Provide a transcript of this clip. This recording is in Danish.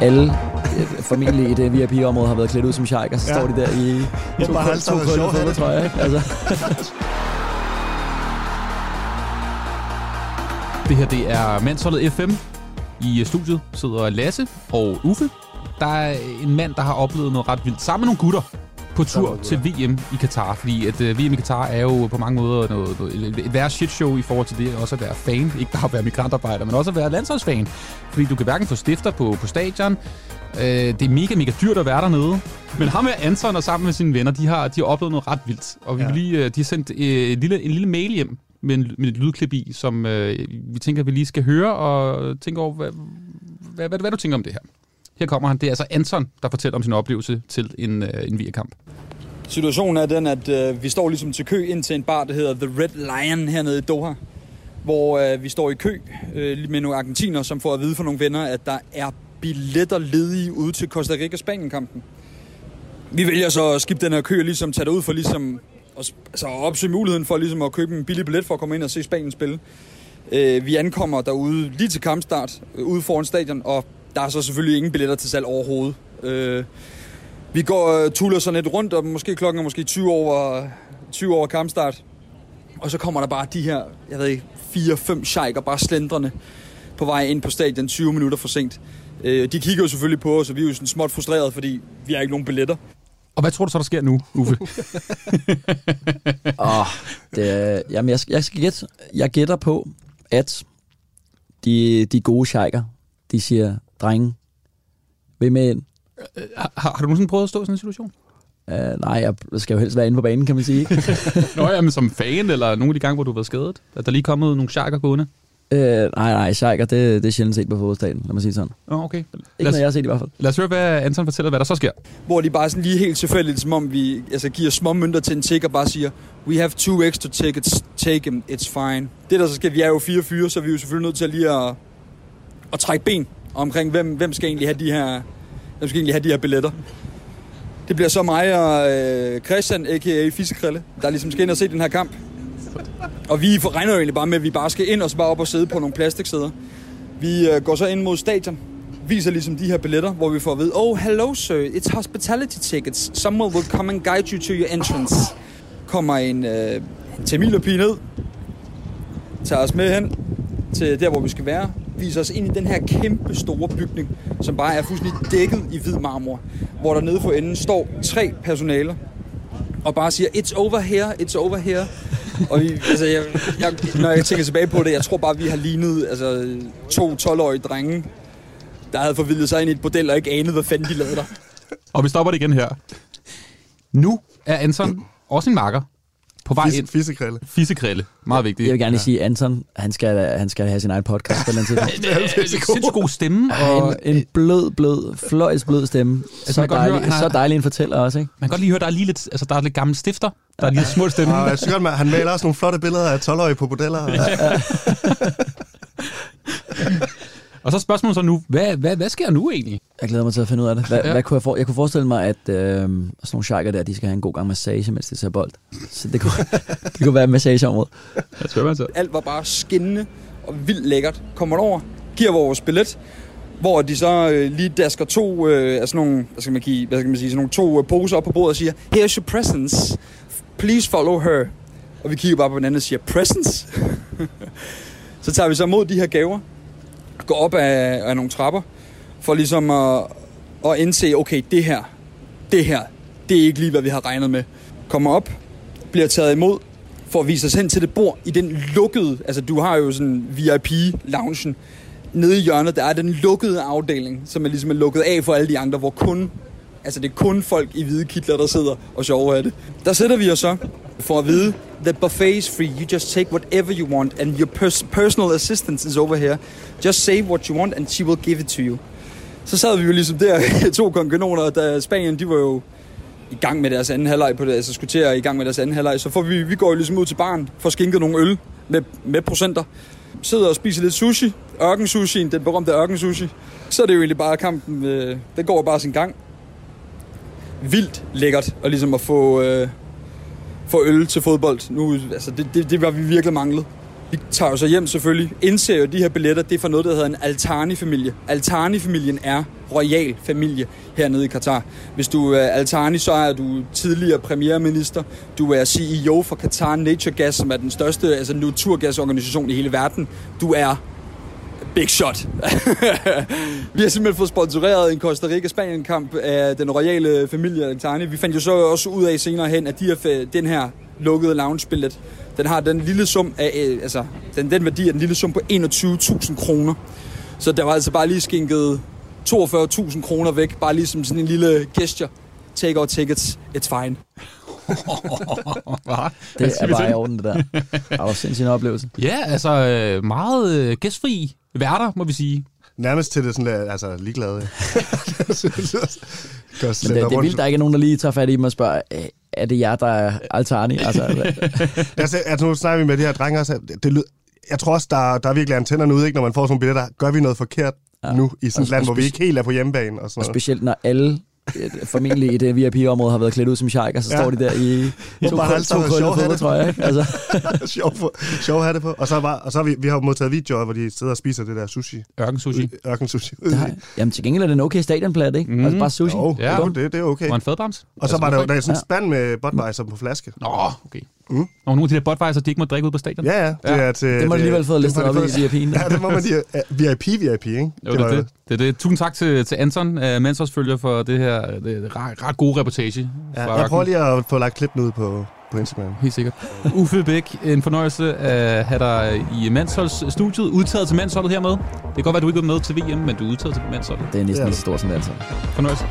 alle øh, formentlig i det VIP-område har været klædt ud som sheik, og så Ja. står de der i Ja, to, bare to, to sjov hatte. fodboldtrøjer, ikke? Altså. Det her, det er Mandsholdet FM. I studiet sidder Lasse og Uffe. Der er en mand, der har oplevet noget ret vildt sammen med nogle gutter på tur til VM i Katar. Fordi at uh, VM i Katar er jo på mange måder noget, noget, et værre shitshow i forhold til det også at være fan. Ikke bare at være migrantarbejder, men også at være landsholdsfan. Fordi du kan hverken få stifter på, på stadion. Uh, det er mega, mega dyrt at være dernede. Men ham med Anton og sammen med sine venner, de har, de har oplevet noget ret vildt. Og vi Ja. lige, uh, de har sendt uh, en, lille, en lille mail hjem med, en, med et lydklip i, som øh, vi tænker, vi lige skal høre, og tænke over, hvad, hvad, hvad, hvad du tænker om det her. Her kommer han. Det er altså Anton, der fortæller om sin oplevelse til en, øh, en VM-kamp. Situationen er den, at øh, vi står ligesom til kø ind til en bar, der hedder The Red Lion hernede i Doha. Hvor øh, vi står i kø øh, med nogle argentiner, som får at vide fra nogle venner, at der er billetter ledige ude til Costa Rica-Spanien-kampen. Vi vælger så at skifte den her kø og ligesom tage det ud for ligesom at, altså at opsøge muligheden for ligesom at købe en billig billet for at komme ind og se Spanien spille. Øh, vi ankommer derude lige til kampstart, øh, ude foran stadion, og der er så selvfølgelig ingen billetter til salg overhovedet. Øh, vi går uh, tuller sådan lidt rundt, og måske klokken er måske 20 over, 20 over kampstart. Og så kommer der bare de her, jeg ved ikke, 4-5 sheiker bare slendrende på vej ind på stadion 20 minutter for sent. Uh, de kigger jo selvfølgelig på os, og vi er jo sådan småt frustreret, fordi vi har ikke nogen billetter. Og hvad tror du så, der sker nu, Uffe? Åh, det, er- jamen, jeg, jeg, skal gætte, jeg gætter på, at de, de gode sheiker, de siger, drenge, vil med ind? Har, har du nogensinde prøvet at stå i sådan en situation? Uh, nej, jeg skal jo helst være inde på banen, kan man sige. ikke? Nå, jamen som fan, eller nogle af de gange, hvor du har været skadet? At der lige kommet nogle sharker gående? uh, nej, nej, sheiker, det, det er sjældent set på fodboldstadion, lad mig sige sådan. Nå, okay. Ikke Lad noget, jeg os, har set i hvert fald. lad os høre, hvad Anton fortæller, hvad der så sker. Hvor de bare sådan lige helt tilfældigt, som om vi altså, giver små mønter til en tigger, bare siger, we have two extra tickets, take them, it's fine. Det der så sker, vi er jo fire fyre, så vi er jo selvfølgelig nødt til at lige at, at trække ben omkring, hvem, hvem skal egentlig have de her, hvem skal egentlig have de her billetter. Det bliver så mig og øh, Christian, a.k.a. Fissekrille, der ligesom skal ind og se den her kamp. Og vi regner jo egentlig bare med, at vi bare skal ind og så bare op og sidde på nogle plastiksæder. Vi øh, går så ind mod stadion, viser ligesom de her billetter, hvor vi får at vide, oh, hello sir, it's hospitality tickets. Someone will come and guide you to your entrance. Kommer en, øh, en ned, tager os med hen til der, hvor vi skal være, viser os ind i den her kæmpe store bygning, som bare er fuldstændig dækket i hvid marmor, hvor der nede for enden står tre personaler, og bare siger, it's over here, it's over here. Og vi, altså, jeg, jeg, når jeg tænker tilbage på det, jeg tror bare, vi har lignet altså, to 12-årige drenge, der havde forvildet sig ind i et bordel og ikke anede, hvad fanden de lavede der. Og vi stopper det igen her. Nu er Anton også en makker på vej Fis, ind. fissekrille. Fissekrille. Meget vigtigt. Jeg vil gerne lige sige, Anton, han skal, han skal have sin egen podcast på den tid. Øh, Sindssygt god stemme. Og Og en blød, blød, fløjs blød stemme. Så kan godt dejlig, høre, han har- så dejlig en fortæller også, ikke? man kan godt lige høre, der er lige lidt, altså, der er lidt gamle stifter. Der er lige små stemme. Og jeg synes godt, man, han maler også nogle flotte billeder af 12-årige på modeller. Og så er spørgsmålet så nu, hvad, hvad, hvad sker nu egentlig? Jeg glæder mig til at finde ud af det. Hvad, Ja. hvad kunne jeg, for, jeg kunne forestille mig, at øh, sådan nogle sharker der, de skal have en god gang massage, mens de ser bold. Så det kunne, det kunne være et massageområde. Hvad skal man så? Alt var bare skinnende og vildt lækkert. Kommer over, giver vores billet, hvor de så øh, lige dasker to, øh, altså nogle, hvad skal man, give, hvad skal man sige, sådan nogle to øh, poser op på bordet og siger, here's your presents, please follow her. Og vi kigger bare på hinanden og siger, presents? så tager vi så mod de her gaver, går op af, af nogle trapper, for ligesom at, at indse, okay, det her, det her, det er ikke lige, hvad vi har regnet med. Kommer op, bliver taget imod, for at vise os hen til det bord i den lukkede, altså du har jo sådan VIP-loungen, nede i hjørnet, der er den lukkede afdeling, som er ligesom er lukket af for alle de andre, hvor kun, altså det er kun folk i hvide kitler, der sidder og sjover af det. Der sætter vi os så for at vide, the buffet is free, you just take whatever you want, and your pers- personal assistance is over here. Just say what you want, and she will give it to you. Så sad vi jo ligesom der, to kongenoner, da Spanien, de var jo i gang med deres anden halvleg på det, altså skulle til at i gang med deres anden halvleg, så får vi, vi går jo ligesom ud til baren, får skinket nogle øl med, med procenter, sidder og spiser lidt sushi, ørkensushi, den berømte ørkensushi, så er det jo egentlig bare kampen, øh, den går bare sin gang. Vildt lækkert, at ligesom at få, øh, få øl til fodbold. Nu, altså det, det, det var vi virkelig manglet. Vi tager jo så hjem selvfølgelig, indser jo de her billetter, det er for noget, der hedder en Altani-familie. Altani-familien er royal familie hernede i Katar. Hvis du er Altani, så er du tidligere premierminister. Du er CEO for Qatar Nature Gas, som er den største altså naturgasorganisation i hele verden. Du er big shot. vi har simpelthen fået sponsoreret en Costa Rica-Spanien-kamp af den royale familie Altani. Vi fandt jo så også ud af senere hen, at de her, den her lukkede lounge-billet, den har den lille sum af, øh, altså, den, den værdi er den lille sum på 21.000 kroner. Så der var altså bare lige skænket 42.000 kroner væk, bare lige som sådan en lille gesture. Take our tickets, it's fine. Det er bare i den? orden, det der. Det var sindssygt en oplevelse. Ja, altså øh, meget øh, gæstfri værter, må vi sige. Nærmest til det sådan der, altså ligeglade. Men det, det er vildt, der ikke er nogen, der lige tager fat i dem og spørger, "Øh, er det jer, der er Altani? Altså, Altså, altså, nu snakker vi med de her drenge også. Det, det, lyd- jeg tror også, der, der er virkelig antennerne ude, ikke, når man får sådan nogle billetter. Gør vi noget forkert Ja. nu i sådan et land, hvor vi ikke helt er på hjemmebane? Og sådan og specielt når alle formentlig i det VIP-område har været klædt ud som sheiker, så Ja. står de der i to, bare to krøller tror jeg. Ikke? Altså, sjov, for, sjov hatte på. Og så, var, og så har vi, vi har modtaget videoer, hvor de sidder og spiser det der sushi. Ørkensushi. Ørken sushi. det har, jamen til gengæld er det en okay stadionplat, ikke? Mm. Altså bare sushi. Jo, Ja. jo, det, det er okay. Og en fadbams. Og så var der, der er sådan en Ja. spand med Budweiser på flaske. Nå, okay. Mm. Og nogle af de der Budweiser, de ikke må drikke ud på stadion. Ja, ja. Det, Ja. er til, Det må du alligevel få det listet op de i VIP'en. Ja, det må man lige. Ja, VIP, VIP, ikke? Jo, det, er det. det, er det. Tusind tak til, til Anton, uh, Mansholdsfølger, for det her det ret, ret gode reportage. Ja, jeg prøver lige at få lagt klippen ud på, på Instagram. Helt sikkert. Uffe Bæk, en fornøjelse at have dig i Mansholds-studiet. Udtaget til Mansholdet hermed. Det kan godt være, du ikke er med til VM, men du er udtaget til Mansholdet. Det er næsten Ja. lige så stort som det altså. Fornøjelse.